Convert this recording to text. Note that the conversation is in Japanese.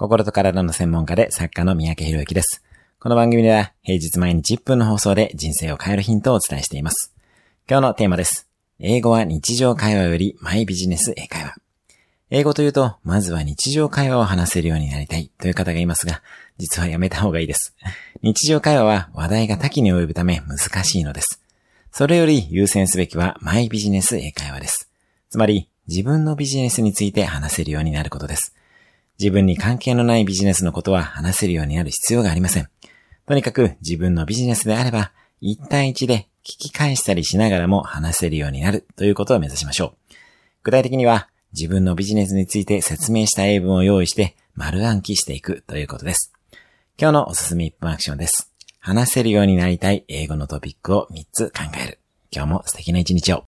心と体の専門家で作家の三宅博之です。この番組では平日毎日1分の放送で人生を変えるヒントをお伝えしています。今日のテーマです。英語は日常会話よりマイビジネス英会話。英語というと、まずは日常会話を話せるようになりたいという方がいますが、実はやめた方がいいです。日常会話は話題が多岐に及ぶため難しいのです。それより優先すべきはマイビジネス英会話です。つまり、自分のビジネスについて話せるようになることです。自分に関係のないビジネスのことは話せるようになる必要がありません。とにかく自分のビジネスであれば、1対1で聞き返したりしながらも話せるようになるということを目指しましょう。具体的には、自分のビジネスについて説明した英文を用意して丸暗記していくということです。今日のおすすめ1分アクションです。話せるようになりたい英語のトピックを3つ考える。今日も素敵な一日を。